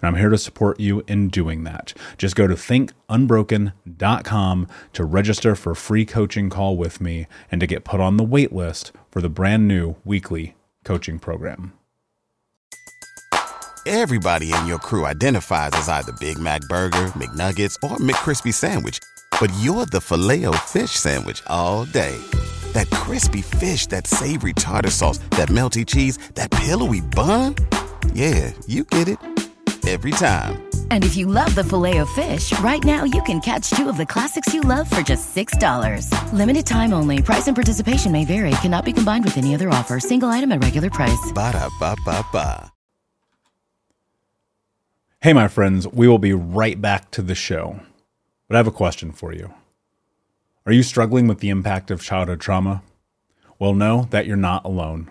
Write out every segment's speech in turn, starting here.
and I'm here to support you in doing that. Just go to thinkunbroken.com to register for a free coaching call with me and to get put on the wait list for the brand new weekly coaching program. Everybody in your crew identifies as either Big Mac burger, McNuggets, or McCrispy sandwich, but you're the Filet-O-Fish sandwich all day. That crispy fish, that savory tartar sauce, that melty cheese, that pillowy bun? Yeah, you get it every time. And if you love the filet of fish, right now you can catch two of the classics you love for just $6. Limited time only. Price and participation may vary. Cannot be combined with any other offer. Single item at regular price. Ba da ba ba ba. Hey, my friends, we will be right back to the show. But I have a question for you. Are you struggling with the impact of childhood trauma? Well, know that you're not alone.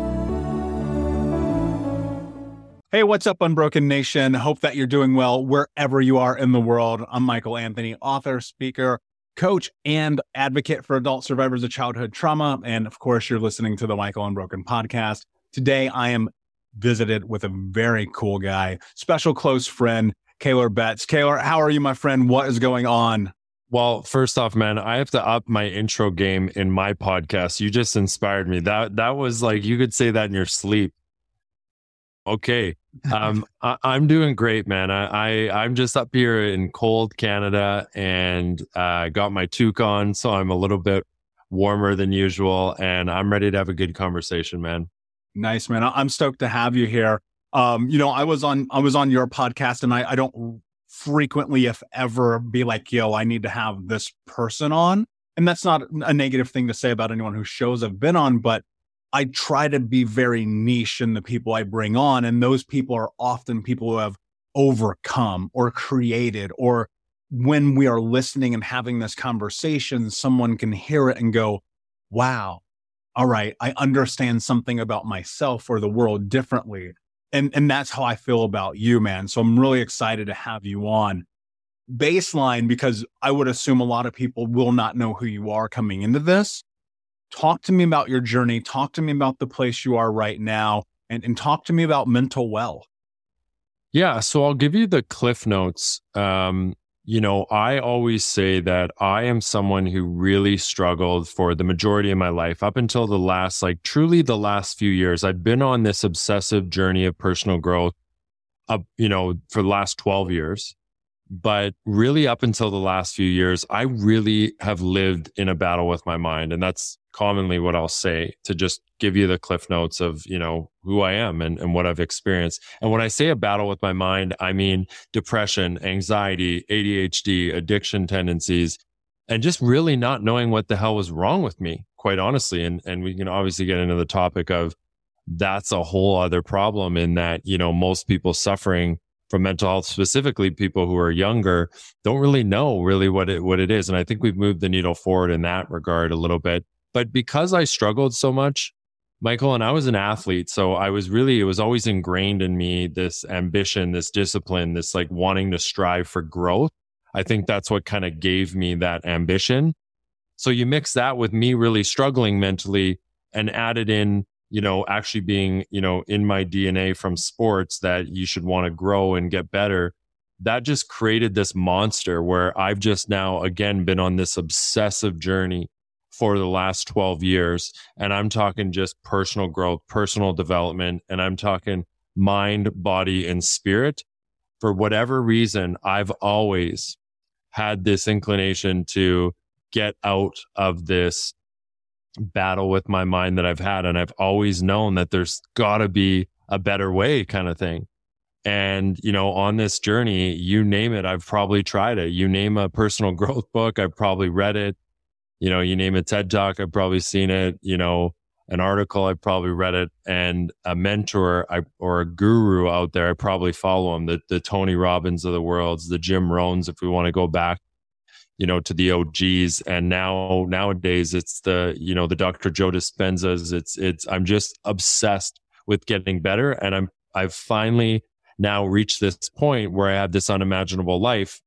Hey, what's up, Unbroken Nation? Hope that you're doing well wherever you are in the world. I'm Michael Anthony, author, speaker, coach, and advocate for adult survivors of childhood trauma. And of course, you're listening to the Michael Unbroken podcast. Today, I am visited with a very cool guy, special close friend, Kaylor Betts. Kaylor, how are you, my friend? What is going on? Well, first off, man, I have to up my intro game in my podcast. You just inspired me. That that was like you could say that in your sleep. Okay. Um, I, am doing great, man. I, I am just up here in cold Canada and uh, got my toque on, so I'm a little bit warmer than usual, and I'm ready to have a good conversation, man. Nice, man. I'm stoked to have you here. Um, you know, I was on I was on your podcast and I, I don't frequently, if ever, be like, yo, I need to have this person on. And that's not a negative thing to say about anyone whose shows I've been on, but I try to be very niche in the people I bring on. And those people are often people who have overcome or created, or when we are listening and having this conversation, someone can hear it and go, wow, all right, I understand something about myself or the world differently. And, and that's how I feel about you, man. So I'm really excited to have you on. Baseline, because I would assume a lot of people will not know who you are coming into this. Talk to me about your journey. Talk to me about the place you are right now and, and talk to me about mental well. Yeah. So I'll give you the cliff notes. Um, you know, I always say that I am someone who really struggled for the majority of my life up until the last, like truly the last few years. I've been on this obsessive journey of personal growth up, you know, for the last 12 years. But really, up until the last few years, I really have lived in a battle with my mind. And that's commonly what I'll say to just give you the cliff notes of, you know, who I am and, and what I've experienced. And when I say a battle with my mind, I mean depression, anxiety, ADHD, addiction tendencies, and just really not knowing what the hell was wrong with me, quite honestly. And and we can obviously get into the topic of that's a whole other problem in that, you know, most people suffering from mental health, specifically people who are younger, don't really know really what it what it is. And I think we've moved the needle forward in that regard a little bit. But because I struggled so much, Michael, and I was an athlete. So I was really, it was always ingrained in me this ambition, this discipline, this like wanting to strive for growth. I think that's what kind of gave me that ambition. So you mix that with me really struggling mentally and added in, you know, actually being, you know, in my DNA from sports that you should want to grow and get better. That just created this monster where I've just now again been on this obsessive journey for the last 12 years. And I'm talking just personal growth, personal development, and I'm talking mind, body, and spirit. For whatever reason, I've always had this inclination to get out of this battle with my mind that I've had. And I've always known that there's got to be a better way, kind of thing. And, you know, on this journey, you name it, I've probably tried it. You name a personal growth book, I've probably read it you know, you name a TED talk, I've probably seen it, you know, an article, I've probably read it, and a mentor I, or a guru out there, I probably follow them, the, the Tony Robbins of the worlds, the Jim Rohns, if we want to go back, you know, to the OGs. And now, nowadays, it's the, you know, the Dr. Joe Dispenza's. It's, it's, I'm just obsessed with getting better. And I'm, I've finally now reached this point where I have this unimaginable life.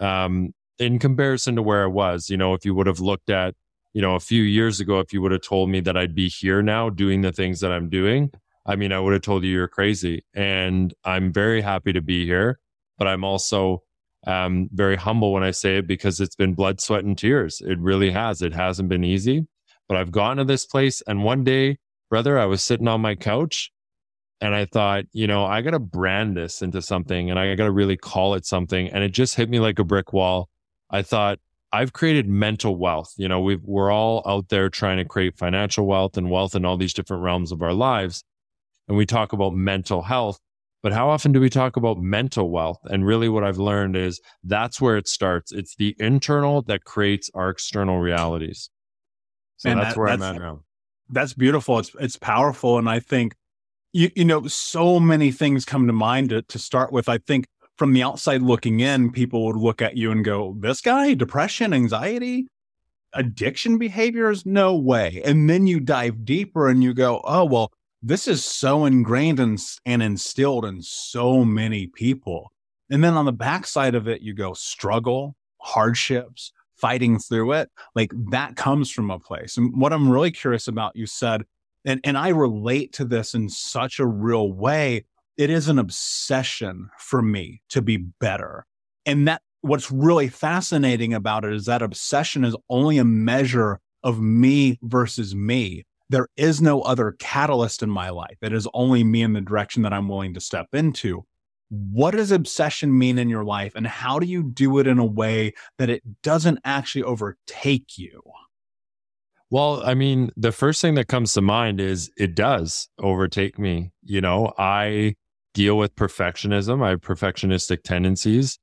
Um, in comparison to where I was, you know, if you would have looked at, you know, a few years ago, if you would have told me that I'd be here now doing the things that I'm doing, I mean, I would have told you you're crazy. And I'm very happy to be here, but I'm also um, very humble when I say it because it's been blood, sweat, and tears. It really has. It hasn't been easy, but I've gotten to this place. And one day, brother, I was sitting on my couch and I thought, you know, I got to brand this into something and I got to really call it something. And it just hit me like a brick wall. I thought I've created mental wealth. You know, we we're all out there trying to create financial wealth and wealth in all these different realms of our lives. And we talk about mental health, but how often do we talk about mental wealth? And really what I've learned is that's where it starts. It's the internal that creates our external realities. So Man, that's that, where that's, I'm at now. That's beautiful. It's it's powerful. And I think you you know, so many things come to mind to, to start with. I think from the outside looking in, people would look at you and go, This guy, depression, anxiety, addiction behaviors? No way. And then you dive deeper and you go, Oh, well, this is so ingrained and, and instilled in so many people. And then on the backside of it, you go struggle, hardships, fighting through it. Like that comes from a place. And what I'm really curious about, you said, and, and I relate to this in such a real way it is an obsession for me to be better. And that what's really fascinating about it is that obsession is only a measure of me versus me. There is no other catalyst in my life. It is only me in the direction that I'm willing to step into. What does obsession mean in your life? And how do you do it in a way that it doesn't actually overtake you? Well, I mean, the first thing that comes to mind is it does overtake me. You know, I deal with perfectionism. I have perfectionistic tendencies.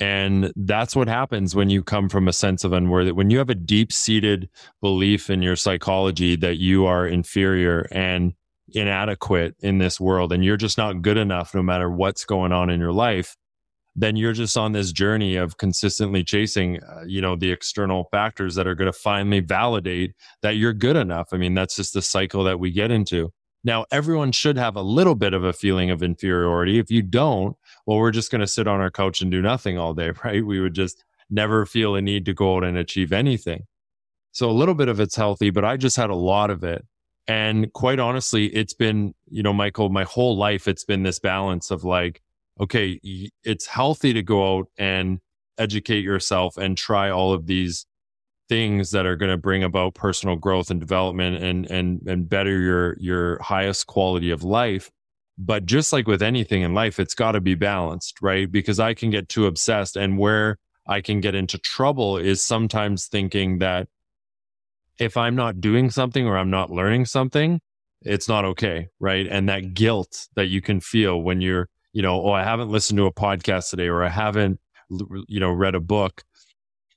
And that's what happens when you come from a sense of unworthy. When you have a deep seated belief in your psychology that you are inferior and inadequate in this world and you're just not good enough no matter what's going on in your life, then you're just on this journey of consistently chasing, uh, you know, the external factors that are going to finally validate that you're good enough. I mean, that's just the cycle that we get into. Now, everyone should have a little bit of a feeling of inferiority. If you don't, well, we're just going to sit on our couch and do nothing all day, right? We would just never feel a need to go out and achieve anything. So a little bit of it's healthy, but I just had a lot of it. And quite honestly, it's been, you know, Michael, my whole life, it's been this balance of like, okay, it's healthy to go out and educate yourself and try all of these things that are going to bring about personal growth and development and and and better your your highest quality of life. But just like with anything in life it's got to be balanced right? Because i can get too obsessed and where i can get into trouble is sometimes thinking that if i'm not doing something or i'm not learning something it's not okay right? And that guilt that you can feel when you're you know oh i haven't listened to a podcast today or i haven't you know read a book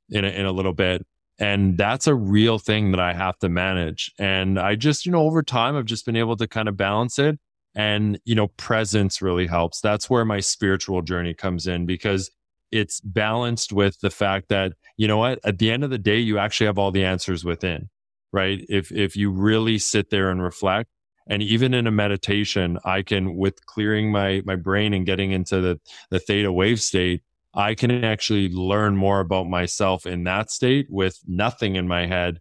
in a, in a little bit and that's a real thing that I have to manage. And I just, you know, over time, I've just been able to kind of balance it. And, you know, presence really helps. That's where my spiritual journey comes in because it's balanced with the fact that, you know what, at the end of the day, you actually have all the answers within, right? If, if you really sit there and reflect, and even in a meditation, I can, with clearing my, my brain and getting into the, the theta wave state, I can actually learn more about myself in that state with nothing in my head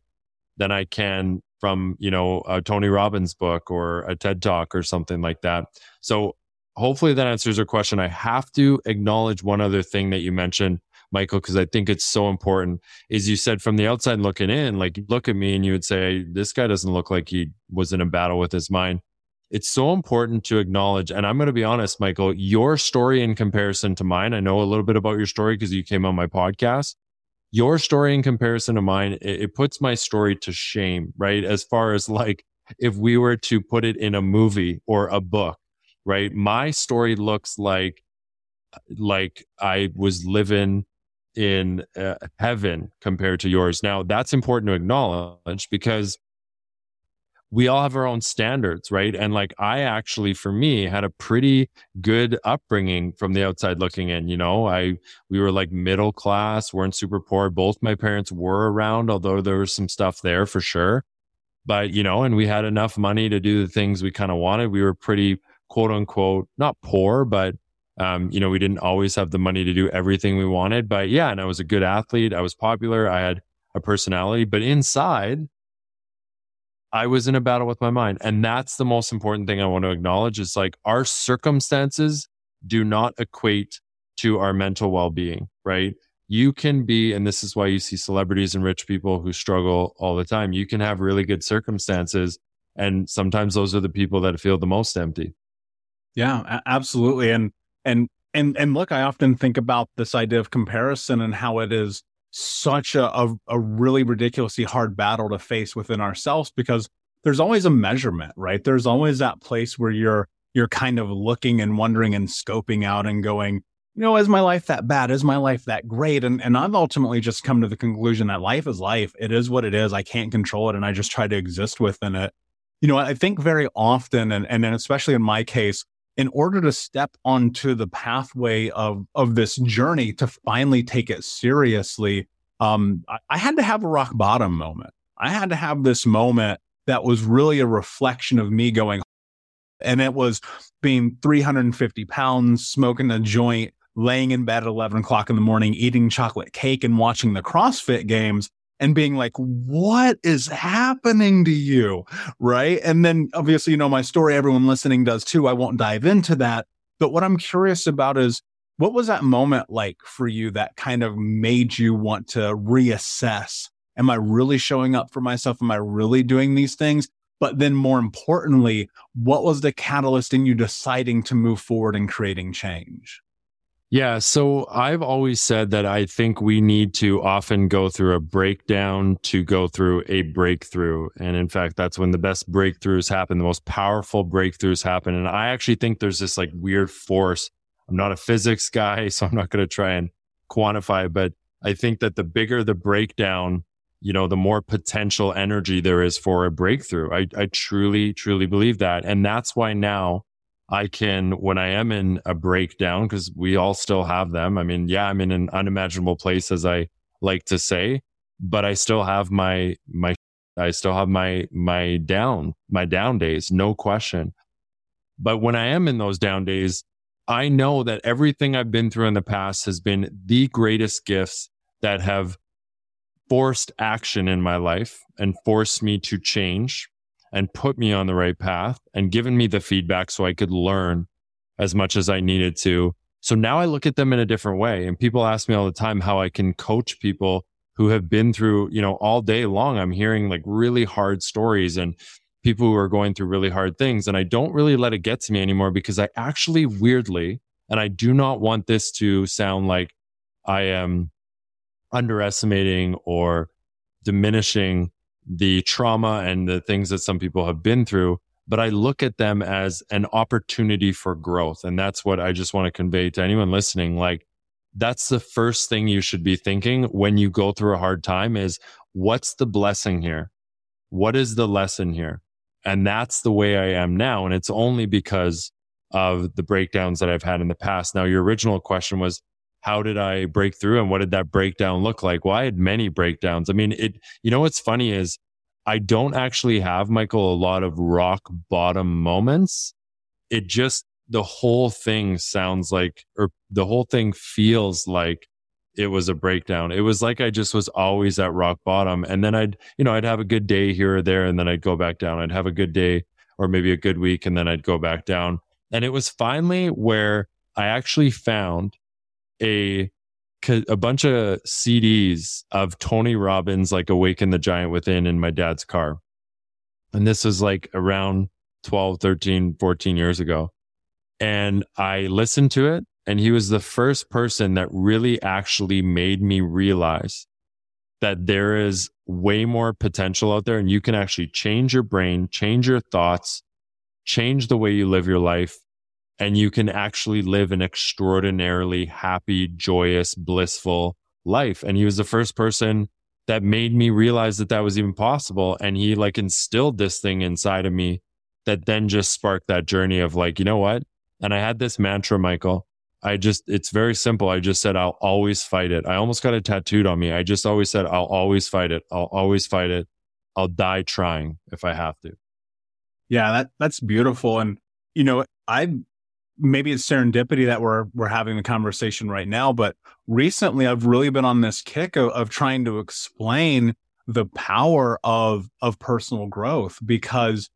than I can from, you know, a Tony Robbins book or a TED talk or something like that. So hopefully that answers your question. I have to acknowledge one other thing that you mentioned, Michael, because I think it's so important. Is you said from the outside looking in, like look at me and you would say, this guy doesn't look like he was in a battle with his mind it's so important to acknowledge. And I'm going to be honest, Michael, your story in comparison to mine, I know a little bit about your story because you came on my podcast. Your story in comparison to mine, it, it, puts my story to shame, right? As far as like, if we were to put it in a movie or a book, right? My story looks like, like I was living in uh, heaven compared to yours. Now that's important to acknowledge because we all have our own standards, right? And like I actually, for me, had a pretty good upbringing from the outside looking in. You know, I we were like middle class, weren't super poor. Both my parents were around, although there was some stuff there for sure. But you know, and we had enough money to do the things we kind of wanted. We were pretty quote unquote not poor, but um, you know, we didn't always have the money to do everything we wanted. But yeah, and I was a good athlete. I was popular. I had a personality, but inside I was in a battle with my mind. And that's the most important thing I want to acknowledge is like our circumstances do not equate to our mental well being, right? You can be, and this is why you see celebrities and rich people who struggle all the time. You can have really good circumstances. And sometimes those are the people that feel the most empty. Yeah, absolutely. And, and, and, and look, I often think about this idea of comparison and how it is such a, a, a really ridiculously hard battle to face within ourselves because there's always a measurement, right? There's always that place where you're you're kind of looking and wondering and scoping out and going, you know, is my life that bad? Is my life that great? And and I've ultimately just come to the conclusion that life is life. It is what it is. I can't control it and I just try to exist within it. You know, I think very often and and especially in my case, in order to step onto the pathway of of this journey to finally take it seriously um, I, I had to have a rock bottom moment. I had to have this moment that was really a reflection of me going and it was being 350 pounds smoking a joint laying in bed at 11 o'clock in the morning eating chocolate cake and watching the crossfit games and being like, what is happening to you? Right. And then obviously, you know, my story, everyone listening does too. I won't dive into that. But what I'm curious about is what was that moment like for you that kind of made you want to reassess? Am I really showing up for myself? Am I really doing these things? But then more importantly, what was the catalyst in you deciding to move forward and creating change? Yeah. So I've always said that I think we need to often go through a breakdown to go through a breakthrough. And in fact, that's when the best breakthroughs happen, the most powerful breakthroughs happen. And I actually think there's this like weird force. I'm not a physics guy, so I'm not going to try and quantify, but I think that the bigger the breakdown, you know, the more potential energy there is for a breakthrough. I, I truly, truly believe that. And that's why now I can, when I am in a breakdown, because we all still have them. I mean, yeah, I'm in an unimaginable place, as I like to say, but I still have my, my, I still have my, my down, my down days, no question. But when I am in those down days, I know that everything I've been through in the past has been the greatest gifts that have forced action in my life and forced me to change and put me on the right path and given me the feedback so I could learn as much as I needed to. So now I look at them in a different way. And people ask me all the time how I can coach people who have been through, you know, all day long. I'm hearing like really hard stories and people who are going through really hard things. And I don't really let it get to me anymore because I actually weirdly, and I do not want this to sound like I am underestimating or diminishing the trauma and the things that some people have been through, but I look at them as an opportunity for growth. And that's what I just want to convey to anyone listening. Like, that's the first thing you should be thinking when you go through a hard time is what's the blessing here? What is the lesson here? And that's the way I am now. And it's only because of the breakdowns that I've had in the past. Now, your original question was, how did I break through and what did that breakdown look like? Well, I had many breakdowns. I mean, it, you know, what's funny is I don't actually have, Michael, a lot of rock bottom moments. It just, the whole thing sounds like, or the whole thing feels like it was a breakdown. It was like I just was always at rock bottom. And then I'd, you know, I'd have a good day here or there and then I'd go back down. I'd have a good day or maybe a good week and then I'd go back down. And it was finally where I actually found a a bunch of CDs of Tony Robbins like Awaken the Giant Within in my dad's car. And this was like around 12, 13, 14 years ago. And I listened to it and he was the first person that really actually made me realize that there is way more potential out there and you can actually change your brain, change your thoughts, change the way you live your life and you can actually live an extraordinarily happy, joyous, blissful life. And he was the first person that made me realize that that was even possible. And he like instilled this thing inside of me that then just sparked that journey of like, you know what? And I had this mantra, Michael. I just, it's very simple. I just said, I'll always fight it. I almost got it tattooed on me. I just always said, I'll always fight it. I'll always fight it. I'll die trying if I have to. Yeah, that that's beautiful. And you know, I maybe it's serendipity that we're we're having the conversation right now but recently i've really been on this kick of, of trying to explain the power of of personal growth because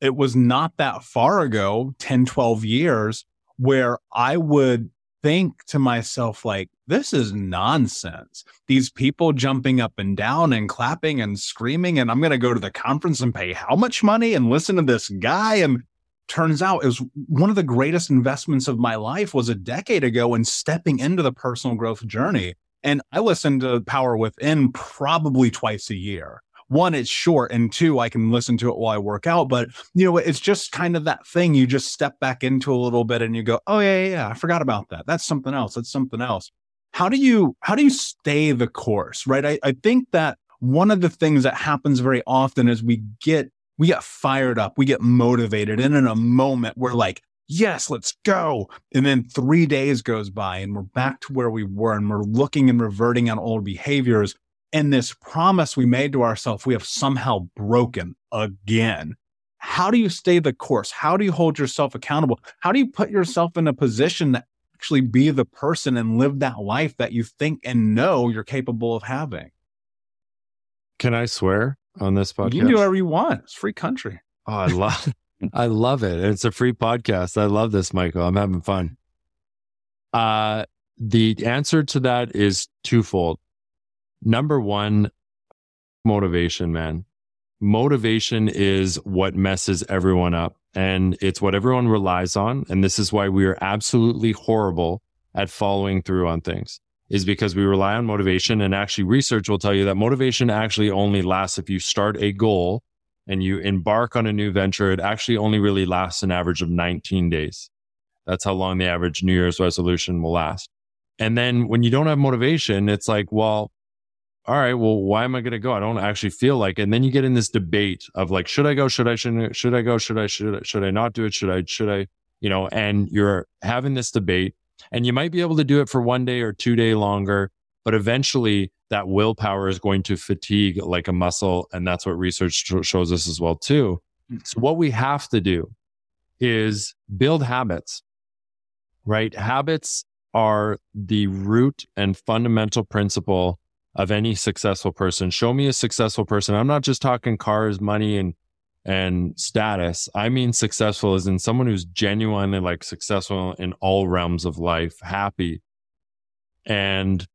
it was not that far ago 10 12 years where i would think to myself like this is nonsense. These people jumping up and down and clapping and screaming and i'm going to go to the conference and pay how much money and listen to this guy and turns out it was one of the greatest investments of my life was a decade ago in stepping into the personal growth journey. And I listen to Power Within probably twice a year. One, it's short, and two, I can listen to it while I work out. But you know, it's just kind of that thing you just step back into a little bit and you go, Oh yeah, yeah, yeah, I forgot about that. That's something else. That's something else. How do you how do you stay the course? Right. I, I think that one of the things that happens very often is we get we get fired up, we get motivated. And in a moment, we're like, yes, let's go. And then three days goes by and we're back to where we were and we're looking and reverting on old behaviors. And this promise we made to ourselves, we have somehow broken again. How do you stay the course? How do you hold yourself accountable? How do you put yourself in a position to actually be the person and live that life that you think and know you're capable of having? Can I swear? On this podcast? You can do whatever you want. It's free country. Oh, I love I love it. It's a free podcast. I love this, Michael. I'm having fun. Uh the answer to that is twofold. Number one, motivation, man. Motivation is what messes everyone up and it's what everyone relies on. And this is why we are absolutely horrible at following through on things is because we rely on motivation. And actually, research will tell you that motivation actually only lasts if you start a goal and you embark on a new venture. It actually only really lasts an average of 19 days. That's how long the average New Year's resolution will last. And then when you don't have motivation, it's like, well, all right, well, why am I going to go? I don't actually feel like. It. And then you get in this debate of like, should I go? Should I? Should Should I go? Should I? Should I? Should I not do it? Should I? Should I? You know, and you're having this debate, and you might be able to do it for one day or two day longer, but eventually that willpower is going to fatigue like a muscle, and that's what research shows us as well too. Hmm. So what we have to do is build habits, right? Habits are the root and fundamental principle of any successful person. Show me a successful person. I'm not just talking cars, money, and and status. I mean successful as in someone who's genuinely like successful in all realms of life, happy. And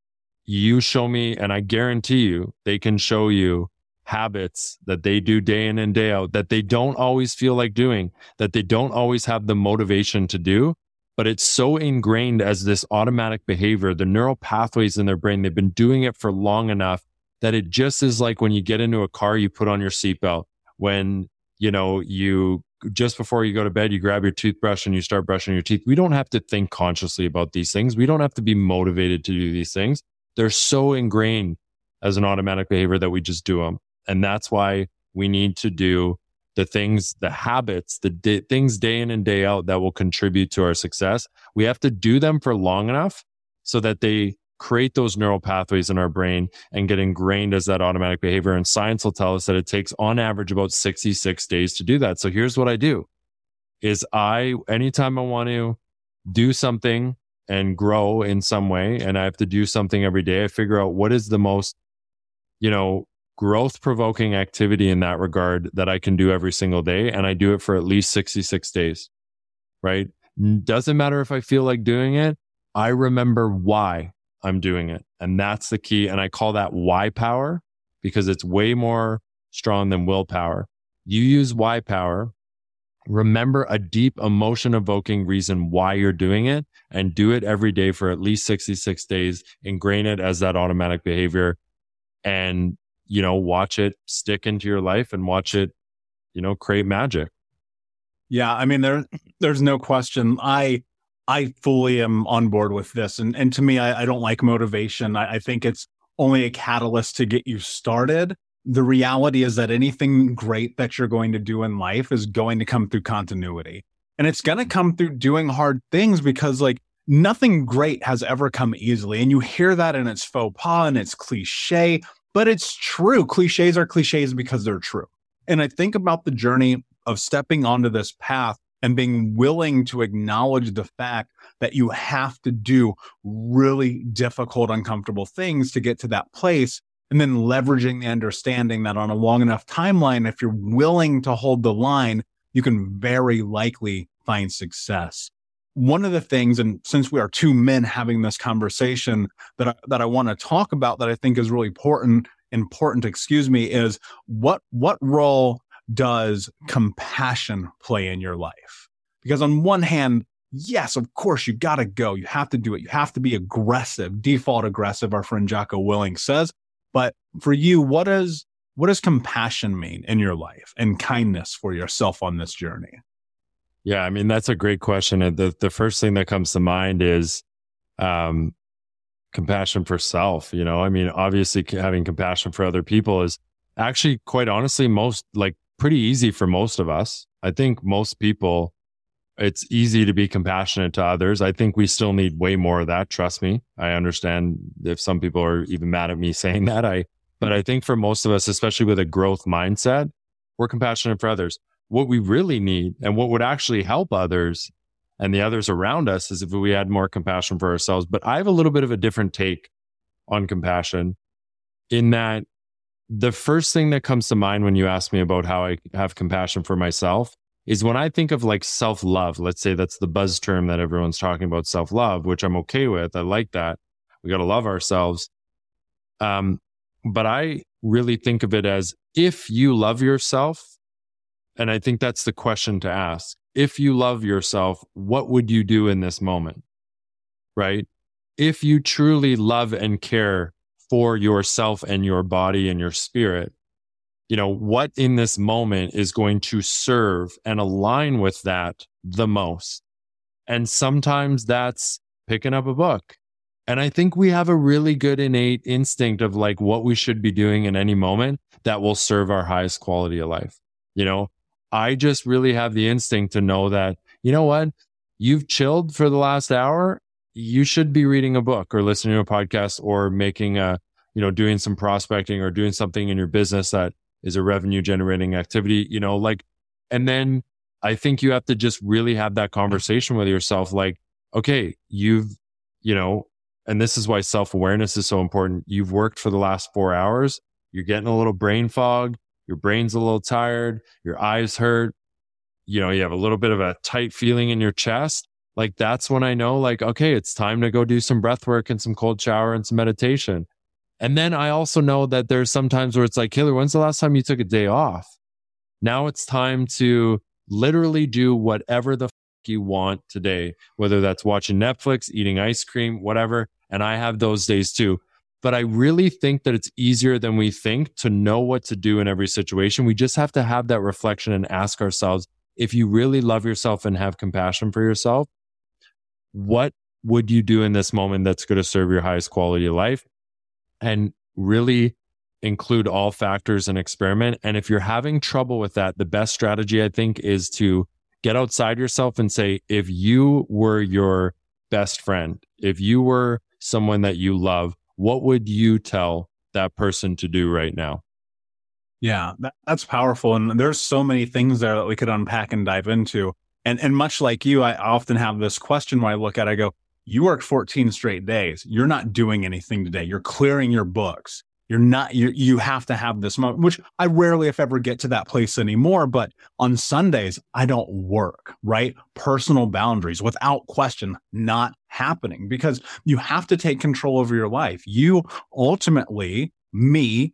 you show me, and I guarantee you, they can show you habits that they do day in and day out that they don't always feel like doing, that they don't always have the motivation to do, but it's so ingrained as this automatic behavior, the neural pathways in their brain, they've been doing it for long enough that it just is like when you get into a car, you put on your seatbelt. When, you know, you just before you go to bed, you grab your toothbrush and you start brushing your teeth. We don't have to think consciously about these things. We don't have to be motivated to do these things. They're so ingrained as an automatic behavior that we just do them. And that's why we need to do the things, the habits, the things day in and day out that will contribute to our success. We have to do them for long enough so that they create those neural pathways in our brain and get ingrained as that automatic behavior. And science will tell us that it takes on average about 66 days to do that. So here's what I do is I, anytime I want to do something and grow in some way, and I have to do something every day, I figure out what is the most, you know, growth provoking activity in that regard that I can do every single day. And I do it for at least 66 days, right? Doesn't matter if I feel like doing it. I remember why I'm doing it. And that's the key. And I call that why power because it's way more strong than willpower. You use why power. Remember a deep emotion evoking reason why you're doing it and do it every day for at least 66 days. Ingrain it as that automatic behavior and you know, watch it stick into your life and watch it, you know, create magic. Yeah, I mean there there's no question. I I fully am on board with this. And and to me, I, I don't like motivation. I, I think it's only a catalyst to get you started. The reality is that anything great that you're going to do in life is going to come through continuity. And it's going to mm-hmm. come through doing hard things because like nothing great has ever come easily. And you hear that and it's faux pas and it's cliche, but it's true. Cliches are cliches because they're true. And I think about the journey of stepping onto this path and being willing to acknowledge the fact that you have to do really difficult, uncomfortable things to get to that place. And then leveraging the understanding that on a long enough timeline, if you're willing to hold the line, you can very likely find success one of the things, and since we are two men having this conversation that I, that I want to talk about that I think is really important, important, excuse me, is what what role does compassion play in your life? Because on one hand, yes, of course, you got to go. You have to do it. You have to be aggressive, default aggressive. Our friend Jocko Willink says. But for you, what does what does compassion mean in your life and kindness for yourself on this journey? Yeah, I mean that's a great question. And the the first thing that comes to mind is um, compassion for self. You know, I mean, obviously having compassion for other people is actually quite honestly most like pretty easy for most of us. I think most people it's easy to be compassionate to others. I think we still need way more of that. Trust me. I understand if some people are even mad at me saying that. I, but I think for most of us, especially with a growth mindset, we're compassionate for others what we really need and what would actually help others and the others around us is if we had more compassion for ourselves. But I have a little bit of a different take on compassion in that the first thing that comes to mind when you ask me about how I have compassion for myself is when I think of like self love. Let's say that's the buzz term that everyone's talking about self love, which I'm okay with. I like that. We got to love ourselves. Um, but I really think of it as if you love yourself, and I think that's the question to ask. If you love yourself, what would you do in this moment? right? If you truly love and care for yourself and your body and your spirit, you know, what in this moment is going to serve and align with that the most? And sometimes that's picking up a book. And I think we have a really good innate instinct of like what we should be doing in any moment that will serve our highest quality of life. You know, I just really have the instinct to know that, you know what? You've chilled for the last hour. You should be reading a book or listening to a podcast or making a, you know, doing some prospecting or doing something in your business that is a revenue generating activity, you know, like, and then I think you have to just really have that conversation with yourself. Like, okay, you've, you know, and this is why self awareness is so important. You've worked for the last four hours. You're getting a little brain fog. Your brain's a little tired. Your eyes hurt. You know, you have a little bit of a tight feeling in your chest. Like that's when I know, like, okay, it's time to go do some breath work and some cold shower and some meditation. And then I also know that there's sometimes where it's like, Kaylor, when's the last time you took a day off? Now it's time to literally do whatever the f- you want today, whether that's watching Netflix, eating ice cream, whatever. And I have those days too. But I really think that it's easier than we think to know what to do in every situation. We just have to have that reflection and ask ourselves if you really love yourself and have compassion for yourself, what would you do in this moment that's going to serve your highest quality of life? and really include all factors and experiment. And if you're having trouble with that, the best strategy I think is to get outside yourself and say, if you were your best friend, if you were someone that you love, what would you tell that person to do right now? Yeah, that, that's powerful. And there's so many things there that we could unpack and dive into. And and much like you, I often have this question when I look at it, I go, you worked 14 straight days. You're not doing anything today. You're clearing your books. You're not, you you have to have this moment, which I rarely, if ever, get to that place anymore. But on Sundays, I don't work, right? Personal boundaries without question, not happening because you have to take control over your life. You ultimately, me,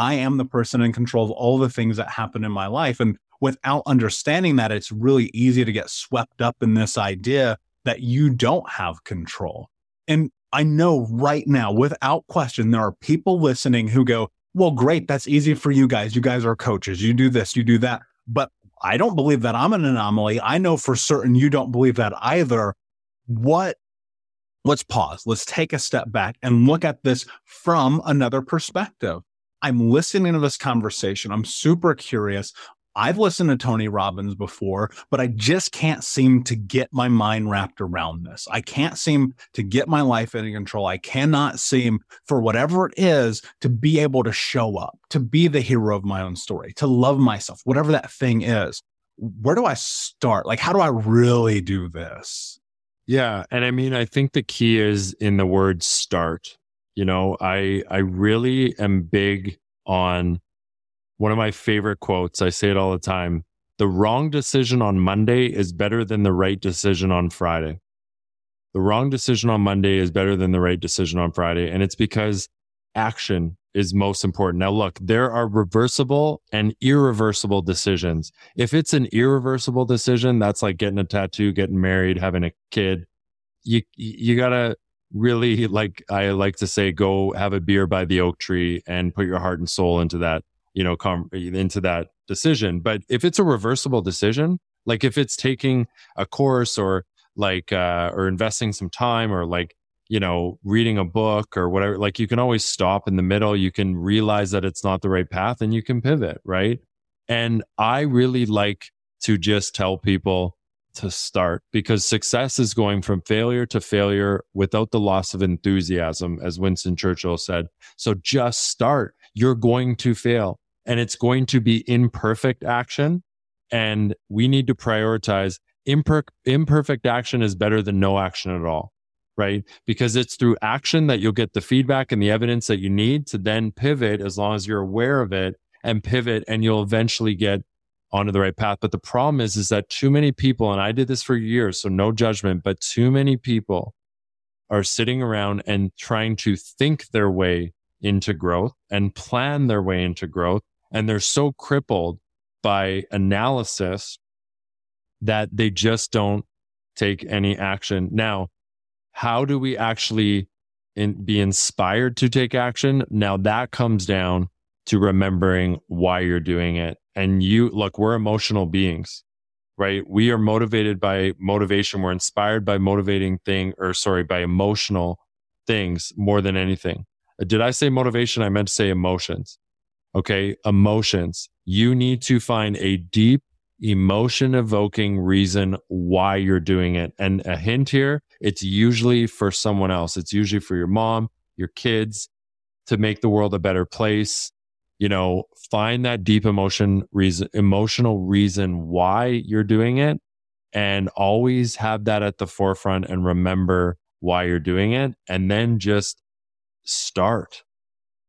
I am the person in control of all the things that happen in my life. And without understanding that, it's really easy to get swept up in this idea that you don't have control. And I know right now, without question, there are people listening who go, well, great. That's easy for you guys. You guys are coaches. You do this, you do that. But I don't believe that I'm an anomaly. I know for certain you don't believe that either. What? Let's pause. Let's take a step back and look at this from another perspective. I'm listening to this conversation. I'm super curious. I've listened to Tony Robbins before, but I just can't seem to get my mind wrapped around this. I can't seem to get my life in control. I cannot seem, for whatever it is, to be able to show up, to be the hero of my own story, to love myself, whatever that thing is. Where do I start? Like, how do I really do this? Yeah. And I mean, I think the key is in the word start. You know, I I really am big on one of my favorite quotes. I say it all the time. The wrong decision on Monday is better than the right decision on Friday. The wrong decision on Monday is better than the right decision on Friday. And it's because action is most important. Now, look, there are reversible and irreversible decisions. If it's an irreversible decision, that's like getting a tattoo, getting married, having a kid. You, you gotta really, like I like to say, go have a beer by the oak tree and put your heart and soul into that you know, come into that decision. But if it's a reversible decision, like if it's taking a course or like, uh, or investing some time or like, you know, reading a book or whatever, like you can always stop in the middle. You can realize that it's not the right path and you can pivot. Right. And I really like to just tell people to start because success is going from failure to failure without the loss of enthusiasm, as Winston Churchill said. So just start. You're going to fail and it's going to be imperfect action. And we need to prioritize imper- imperfect action is better than no action at all. right? Because it's through action that you'll get the feedback and the evidence that you need to then pivot as long as you're aware of it and pivot and you'll eventually get onto the right path. But the problem is, is that too many people, and I did this for years, so no judgment, but too many people are sitting around and trying to think their way into growth and plan their way into growth. And they're so crippled by analysis that they just don't take any action. Now, how do we actually in, be inspired to take action? Now that comes down to remembering why you're doing it. And you look, we're emotional beings, right? We are motivated by motivation. We're inspired by motivating thing or sorry, by emotional things more than anything. Uh, did I say motivation? I meant to say emotions. Okay. Emotions. You need to find a deep emotion evoking reason why you're doing it. And a hint here, it's usually for someone else. It's usually for your mom, your kids to make the world a better place. You know, find that deep emotion reason, emotional reason why you're doing it and always have that at the forefront and remember why you're doing it. And then just start.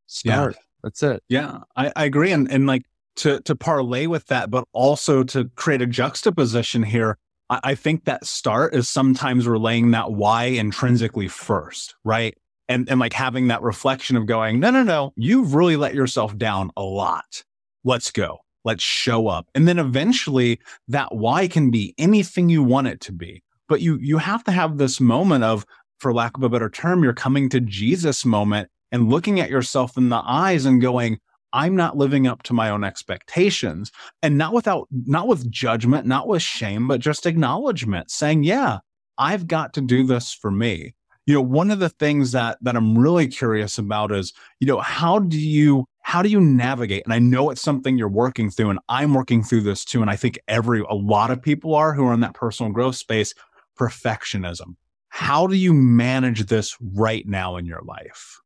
Start. Yeah. That's it. Yeah, I, I agree. And, and like to, to parlay with that, but also to create a juxtaposition here, I, I think that start is sometimes relaying that why intrinsically first, right? And, and like having that reflection of going, no, no, no, you've really let yourself down a lot. Let's go. Let's show up. And then eventually that why can be anything you want it to be. But you, you have to have this moment of, for lack of a better term, you're coming to Jesus moment and looking at yourself in the eyes and going, I'm not living up to my own expectations and not without, not with judgment, not with shame, but just acknowledgement saying, yeah, I've got to do this for me. You know, one of the things that, that I'm really curious about is, you know, how do you, how do you navigate? And I know it's something you're working through and I'm working through this too. And I think every, a lot of people are who are in that personal growth space, perfectionism. How do you manage this right now in your life?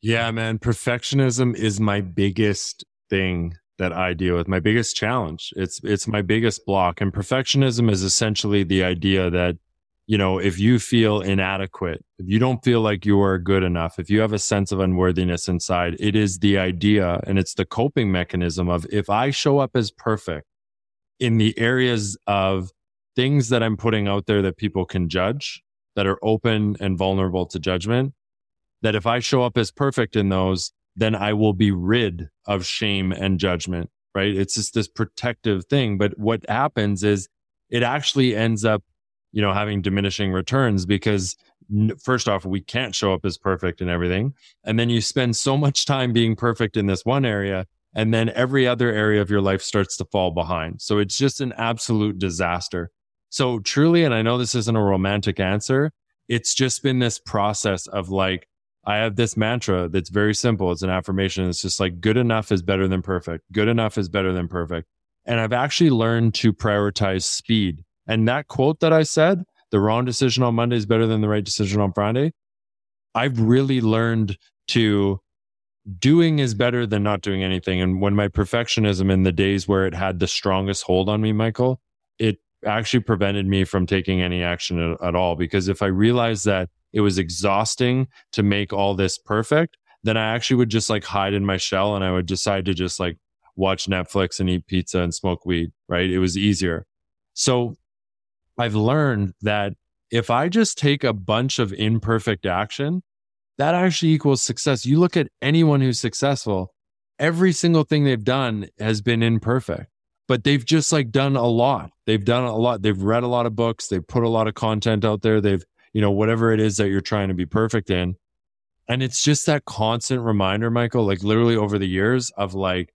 Yeah, man. Perfectionism is my biggest thing that I deal with. My biggest challenge. It's it's my biggest block. And perfectionism is essentially the idea that, you know, if you feel inadequate, if you don't feel like you are good enough, if you have a sense of unworthiness inside, it is the idea and it's the coping mechanism of if I show up as perfect in the areas of things that I'm putting out there that people can judge, that are open and vulnerable to judgment, that if I show up as perfect in those, then I will be rid of shame and judgment, right? It's just this protective thing. But what happens is it actually ends up, you know, having diminishing returns because first off, we can't show up as perfect in everything. And then you spend so much time being perfect in this one area. And then every other area of your life starts to fall behind. So it's just an absolute disaster. So truly, and I know this isn't a romantic answer, it's just been this process of like, I have this mantra that's very simple. It's an affirmation. It's just like good enough is better than perfect. Good enough is better than perfect. And I've actually learned to prioritize speed. And that quote that I said, the wrong decision on Monday is better than the right decision on Friday. I've really learned to doing is better than not doing anything. And when my perfectionism in the days where it had the strongest hold on me, Michael, it actually prevented me from taking any action at, at all. Because if I realized that it was exhausting to make all this perfect, then I actually would just like hide in my shell and I would decide to just like watch Netflix and eat pizza and smoke weed, right? It was easier. So I've learned that if I just take a bunch of imperfect action, that actually equals success. You look at anyone who's successful, every single thing they've done has been imperfect, but they've just like done a lot. They've done a lot. They've read a lot of books. They've put a lot of content out there. They've you know, whatever it is that you're trying to be perfect in. And it's just that constant reminder, Michael, like literally over the years of like,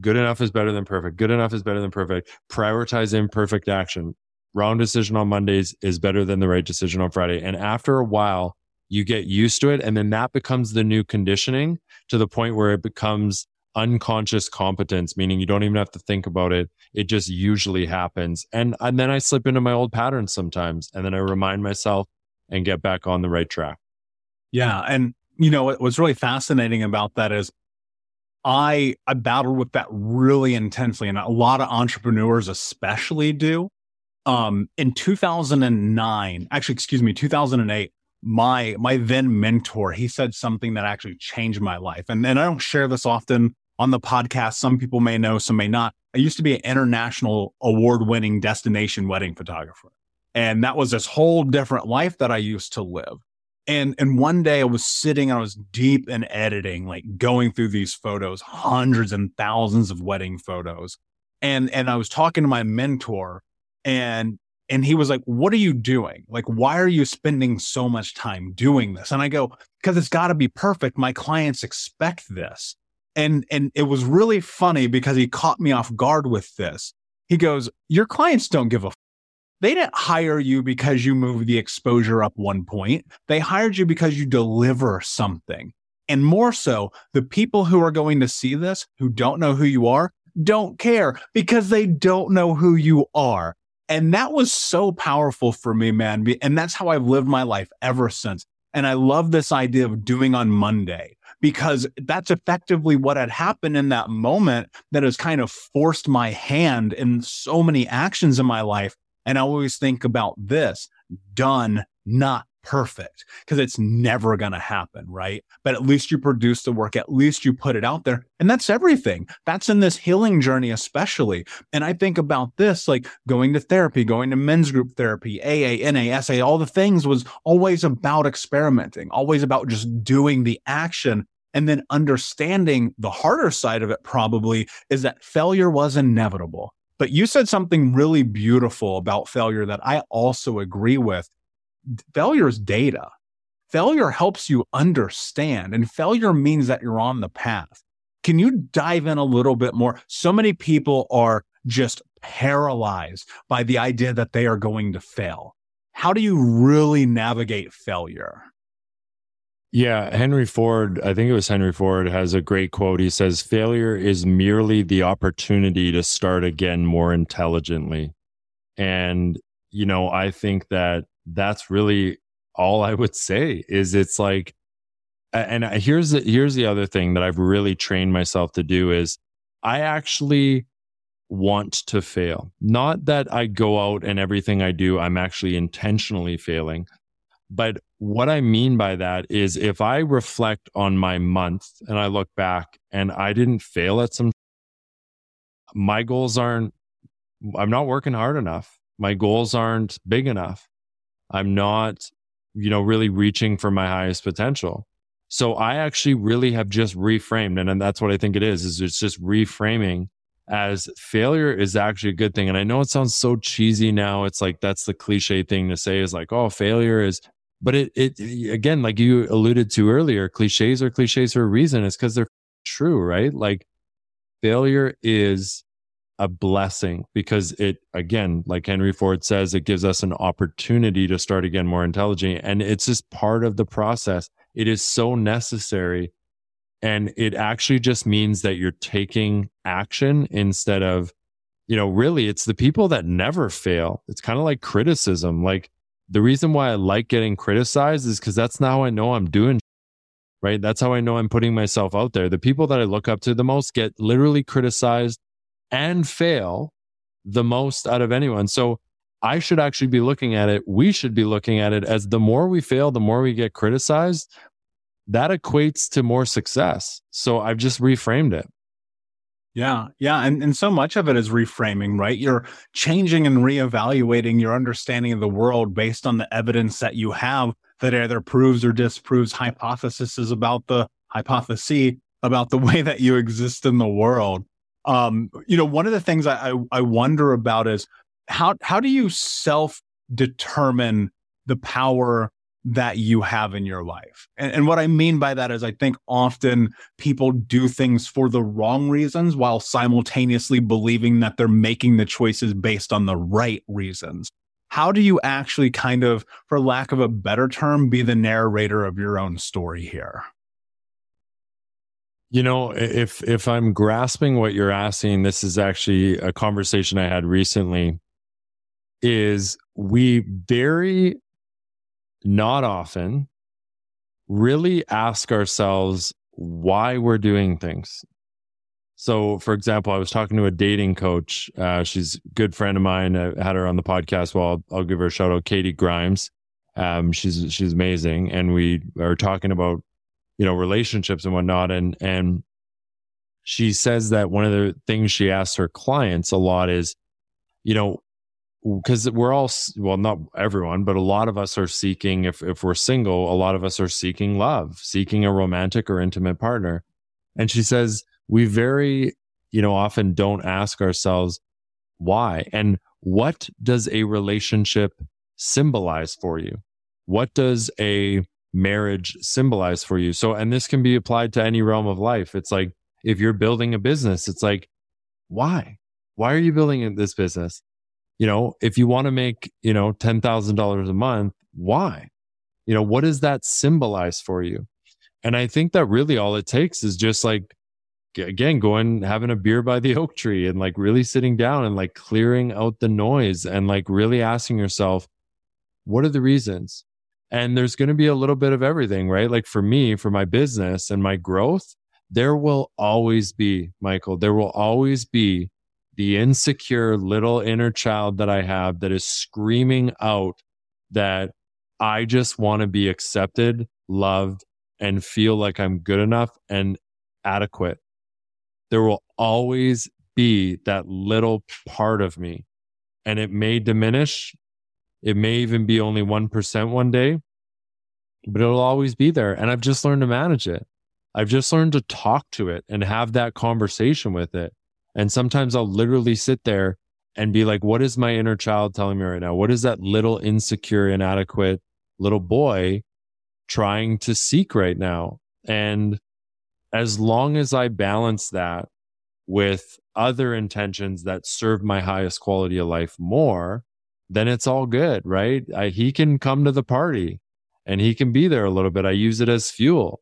good enough is better than perfect. Good enough is better than perfect. Prioritize imperfect action. Wrong decision on Mondays is better than the right decision on Friday. And after a while, you get used to it. And then that becomes the new conditioning to the point where it becomes unconscious competence, meaning you don't even have to think about it. It just usually happens. And, and then I slip into my old patterns sometimes. And then I remind myself, and get back on the right track. Yeah. And, you know, what's really fascinating about that is I, I battled with that really intensely. And a lot of entrepreneurs especially do. Um, in 2009, actually, excuse me, 2008, my my then mentor, he said something that actually changed my life. And and I don't share this often on the podcast. Some people may know, some may not. I used to be an international award-winning destination wedding photographer. And that was this whole different life that I used to live. And and one day I was sitting and I was deep in editing, like going through these photos, hundreds and thousands of wedding photos. And and I was talking to my mentor and and he was like, What are you doing? Like, why are you spending so much time doing this? And I go, Because it's got to be perfect. My clients expect this. And and it was really funny because he caught me off guard with this. He goes, Your clients don't give a f- they didn't hire you because you moved the exposure up one point. They hired you because you deliver something. And more so, the people who are going to see this, who don't know who you are, don't care because they don't know who you are. And that was so powerful for me, man. And that's how I've lived my life ever since. And I love this idea of doing on Monday because that's effectively what had happened in that moment that has kind of forced my hand in so many actions in my life and I always think about this done, not perfect, because it's never going to happen, right? But at least you produce the work, at least you put it out there. And that's everything. That's in this healing journey, especially. And I think about this like going to therapy, going to men's group therapy, AA, NA, SA, all the things was always about experimenting, always about just doing the action. And then understanding the harder side of it probably is that failure was inevitable but you said something really beautiful about failure that I also agree with. Failure is data. Failure helps you understand, and failure means that you're on the path. Can you dive in a little bit more? So many people are just paralyzed by the idea that they are going to fail. How do you really navigate failure? Yeah, Henry Ford, I think it was Henry Ford, has a great quote. He says, Failure is merely the opportunity to start again more intelligently. And, you know, I think that that's really all I would say is it's like, and here's the, here's the other thing that I've really trained myself to do is I actually want to fail. Not that I go out and everything I do, I'm actually intentionally failing. But what I mean by that is if I reflect on my month and I look back and I didn't fail at some, my goals aren't, I'm not working hard enough. My goals aren't big enough. I'm not, you know, really reaching for my highest potential. So I actually really have just reframed. And, and that's what I think it is, is it's just reframing as failure is actually a good thing. And I know it sounds so cheesy now. It's like, that's the cliche thing to say is like, oh, failure is but it, it, again, like you alluded to earlier, cliches are cliches for a reason. It's because they're true, right? Like failure is a blessing because it, again, like Henry Ford says, it gives us an opportunity to start again more intelligent. And it's just part of the process. It is so necessary. And it actually just means that you're taking action instead of, you know, really, it's the people that never fail. It's kind of like criticism. Like, the reason why I like getting criticized is because that's now I know I'm doing right. That's how I know I'm putting myself out there. The people that I look up to the most get literally criticized and fail the most out of anyone. So I should actually be looking at it. We should be looking at it as the more we fail, the more we get criticized. That equates to more success. So I've just reframed it. Yeah, yeah. And, and so much of it is reframing, right? You're changing and reevaluating your understanding of the world based on the evidence that you have that either proves or disproves hypotheses about the hypothesis about the way that you exist in the world. Um, you know, one of the things I, I, I wonder about is how how do you self determine the power that you have in your life. And, and, what I mean by that is, I think often people do things for the wrong reasons while simultaneously believing that they're making the choices based on the right reasons. How do you actually kind of, for lack of a better term, be the narrator of your own story here? You know, if if I'm grasping what you're asking, this is actually a conversation I had recently. Is we very not often really ask ourselves why we're doing things. So, for example, I was talking to a dating coach. Uh, she's a good friend of mine. I had her on the podcast. Well, I'll, I'll give her a shout out, Katie Grimes. Um, she's she's amazing, and we are talking about you know relationships and whatnot. And and she says that one of the things she asks her clients a lot is, you know, because we're all well, not everyone, but a lot of us are seeking. If if we're single, a lot of us are seeking love, seeking a romantic or intimate partner. And she says we very, you know, often don't ask ourselves why and what does a relationship symbolize for you? What does a marriage symbolize for you? So, and this can be applied to any realm of life. It's like if you're building a business, it's like, why? Why are you building this business? You know, if you want to make, you know, $10,000 a month, why? You know, what does that symbolize for you? And I think that really all it takes is just like again going having a beer by the oak tree and like really sitting down and like clearing out the noise and like really asking yourself what are the reasons and there's going to be a little bit of everything right like for me for my business and my growth there will always be michael there will always be the insecure little inner child that i have that is screaming out that i just want to be accepted loved and feel like i'm good enough and adequate there will always be that little part of me. And it may diminish. It may even be only 1% one day, but it'll always be there. And I've just learned to manage it. I've just learned to talk to it and have that conversation with it. And sometimes I'll literally sit there and be like, what is my inner child telling me right now? What is that little insecure, inadequate little boy trying to seek right now? And as long as I balance that with other intentions that serve my highest quality of life more, then it's all good, right? I, he can come to the party and he can be there a little bit. I use it as fuel.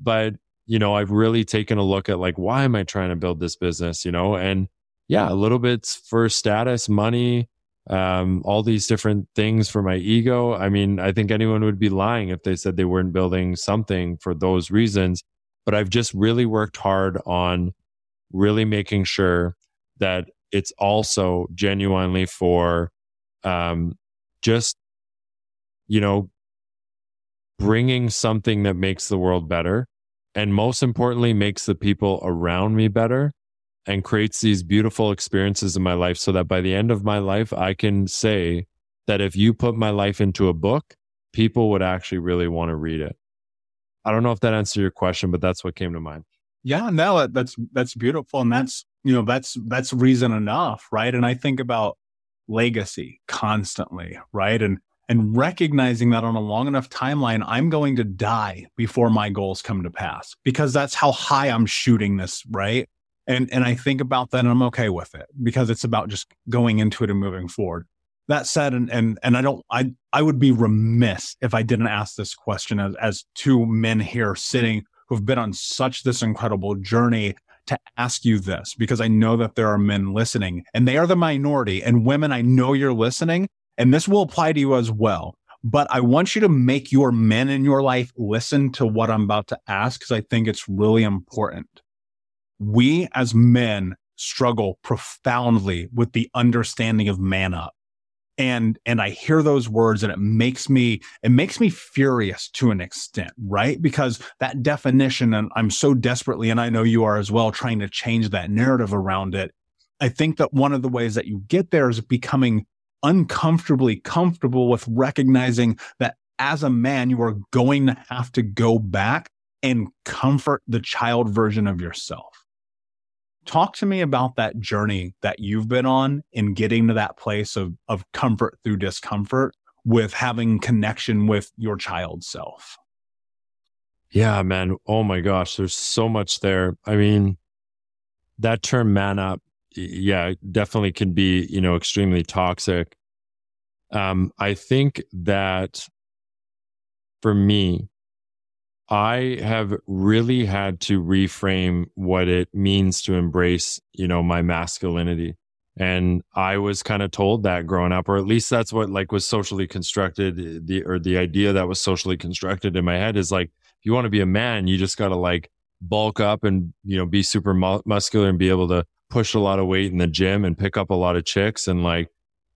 But, you know, I've really taken a look at like, why am I trying to build this business, you know? And yeah, a little bit for status, money, um, all these different things for my ego. I mean, I think anyone would be lying if they said they weren't building something for those reasons but I've just really worked hard on really making sure that it's also genuinely for um, just, you know, bringing something that makes the world better. And most importantly, makes the people around me better and creates these beautiful experiences in my life so that by the end of my life, I can say that if you put my life into a book, people would actually really want to read it. I don't know if that answered your question, but that's what came to mind. Yeah, no, that's that's beautiful, and that's you know that's that's reason enough, right? And I think about legacy constantly, right? And and recognizing that on a long enough timeline, I'm going to die before my goals come to pass because that's how high I'm shooting this, right? And and I think about that and I'm okay with it because it's about just going into it and moving forward that said, and and and I don't, I I would be remiss if I didn't ask this question as as two men here sitting who've been on such this incredible journey to ask you this because I know that there are men listening and they are the minority and women. I know you're listening, and this will apply to you as well. But I want you to make your men in your life listen to what I'm about to ask because I think it's really important. We as men struggle profoundly with the understanding of man up and and i hear those words and it makes me it makes me furious to an extent right? Because that definition and i'm so desperately and i know you are as well trying to change that narrative around it. I think that one of the ways that you get there is becoming uncomfortably comfortable with recognizing that as a man you are going to have to go back and comfort the child version of yourself talk to me about that journey that you've been on in getting to that place of, of comfort through discomfort with having connection with your child self. Yeah, man. Oh my gosh, there's so much there. I mean, that term man up, yeah, definitely can be, you know, extremely toxic. Um, I think that for me, I have really had to reframe what it means to embrace, you know, my masculinity. And I was kind of told that growing up, or at least that's what like was socially constructed. Eh, the or the idea that was socially constructed in my head is like, if you want to be a man, you just got to like bulk up and, you know, be super mu- muscular and be able to push a lot of weight in the gym and pick up a lot of chicks and like,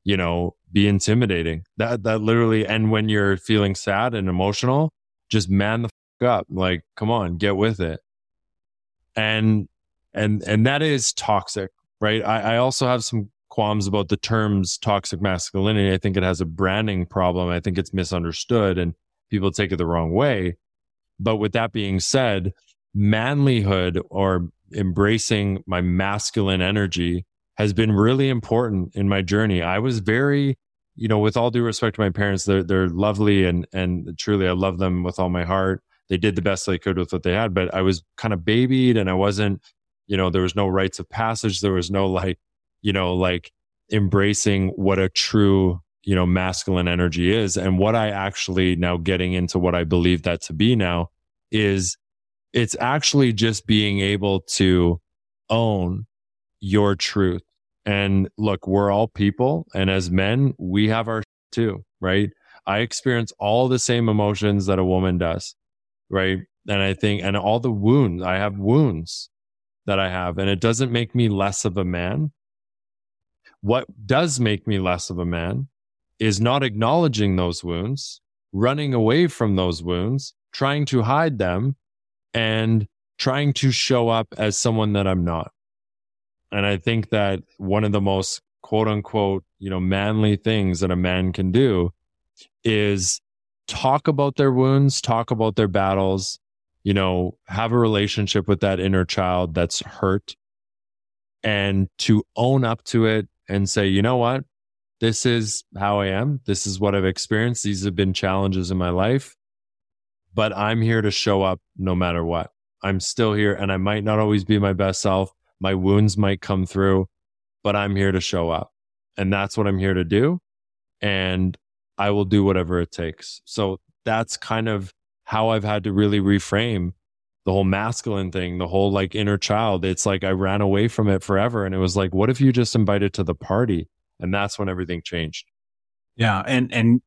you know, be intimidating. That, that literally, and when you're feeling sad and emotional, just man the up. Like, come on, get with it. And, and, and that is toxic, right? I, I also have some qualms about the terms toxic masculinity. I think it has a branding problem. I think it's misunderstood and people take it the wrong way. But with that being said, manlyhood or embracing my masculine energy has been really important in my journey. I was very, you know, with all due respect to my parents, they're they're lovely and and truly I love them with all my heart. They did the best they could with what they had, but I was kind of babied and I wasn't, you know, there was no rites of passage. There was no like, you know, like embracing what a true, you know, masculine energy is. And what I actually now getting into what I believe that to be now is it's actually just being able to own your truth. And look, we're all people. And as men, we have our too, right? I experience all the same emotions that a woman does, right? And I think, and all the wounds, I have wounds that I have, and it doesn't make me less of a man. What does make me less of a man is not acknowledging those wounds, running away from those wounds, trying to hide them, and trying to show up as someone that I'm not. And I think that one of the most quote unquote, you know, manly things that a man can do is talk about their wounds, talk about their battles, you know, have a relationship with that inner child that's hurt and to own up to it and say, you know what? This is how I am. This is what I've experienced. These have been challenges in my life but I'm here to show up no matter what. I'm still here and I might not always be my best self. My wounds might come through, but I'm here to show up. And that's what I'm here to do. And I will do whatever it takes. So that's kind of how I've had to really reframe the whole masculine thing, the whole like inner child. It's like I ran away from it forever. And it was like, what if you just invited to the party? And that's when everything changed. Yeah. And, and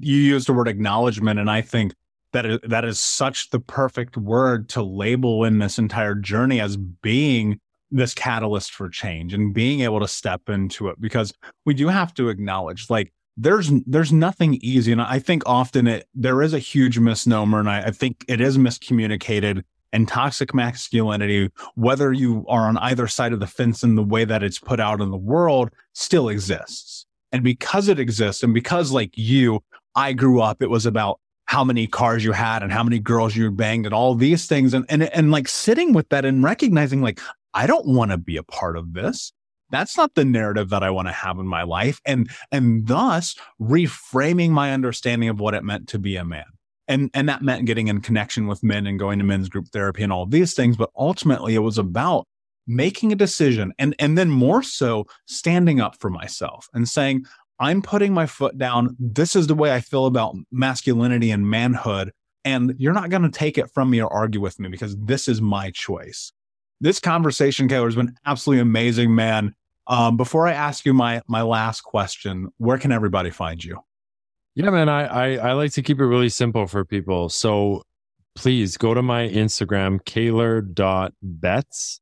you used the word acknowledgement. And I think that is, that is such the perfect word to label in this entire journey as being this catalyst for change and being able to step into it because we do have to acknowledge like there's there's nothing easy and i think often it there is a huge misnomer and I, I think it is miscommunicated and toxic masculinity whether you are on either side of the fence in the way that it's put out in the world still exists and because it exists and because like you i grew up it was about how many cars you had and how many girls you banged and all these things. And, and, and like sitting with that and recognizing like, I don't want to be a part of this. That's not the narrative that I want to have in my life. And, and thus reframing my understanding of what it meant to be a man. And, and that meant getting in connection with men and going to men's group therapy and all these things. But ultimately it was about making a decision and, and then more so standing up for myself and saying, I'm putting my foot down. This is the way I feel about masculinity and manhood. And you're not going to take it from me or argue with me because this is my choice. This conversation, Kaylor, has been absolutely amazing, man. Um, before I ask you my my last question, where can everybody find you? Yeah, man, I, I, I like to keep it really simple for people. So please go to my Instagram, kaylor.betts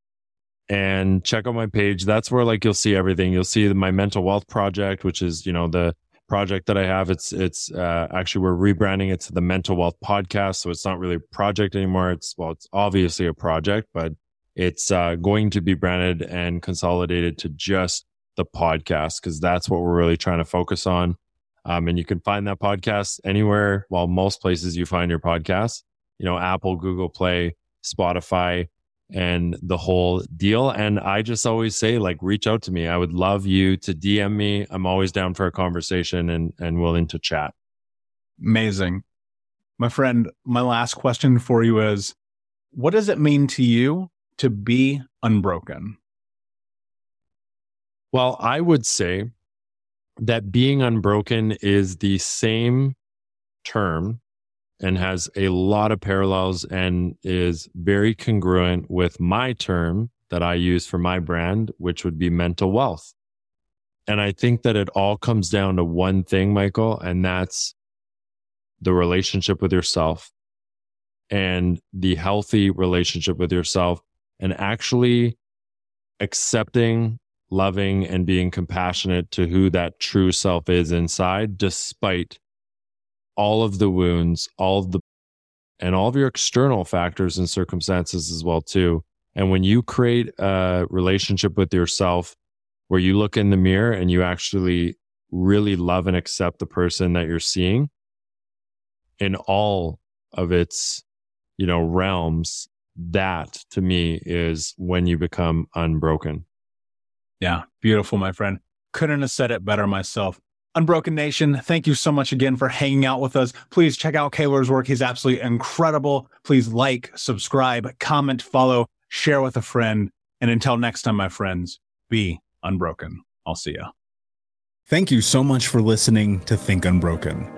and check out my page. That's where like you'll see everything. You'll see my mental wealth project, which is, you know, the project that I have. It's, it's, uh, actually we're rebranding it to the mental wealth podcast. So it's not really a project anymore. It's, well, it's obviously a project, but it's, uh, going to be branded and consolidated to just the podcast because that's what we're really trying to focus on. Um, and you can find that podcast anywhere. Well, most places you find your podcast, you know, Apple, Google Play, Spotify, and the whole deal. And I just always say, like, reach out to me. I would love you to DM me. I'm always down for a conversation and, and willing to chat. Amazing. My friend, my last question for you is what does it mean to you to be unbroken? Well, I would say that being unbroken is the same term and has a lot of parallels and is very congruent with my term that I use for my brand, which would be mental wealth. And I think that it all comes down to one thing, Michael, and that's the relationship with yourself and the healthy relationship with yourself and actually accepting, loving, and being compassionate to who that true self is inside, despite all of the wounds, all of the and all of your external factors and circumstances as well too. And when you create a relationship with yourself where you look in the mirror and you actually really love and accept the person that you're seeing in all of its, you know, realms, that to me is when you become unbroken. Yeah, beautiful, my friend. Couldn't have said it better myself. Unbroken Nation, thank you so much again for hanging out with us. Please check out Kaylor's work. He's absolutely incredible. Please like, subscribe, comment, follow, share with a friend. And until next time, my friends, be unbroken. I'll see you. Thank you so much for listening to Think Unbroken.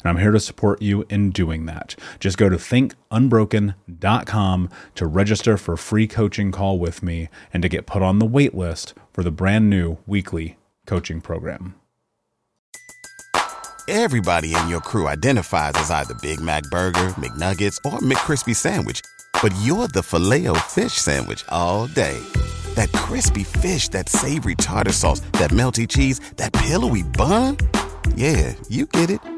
And I'm here to support you in doing that. Just go to thinkunbroken.com to register for a free coaching call with me and to get put on the wait list for the brand new weekly coaching program. Everybody in your crew identifies as either Big Mac Burger, McNuggets, or McCrispy Sandwich, but you're the filet fish Sandwich all day. That crispy fish, that savory tartar sauce, that melty cheese, that pillowy bun. Yeah, you get it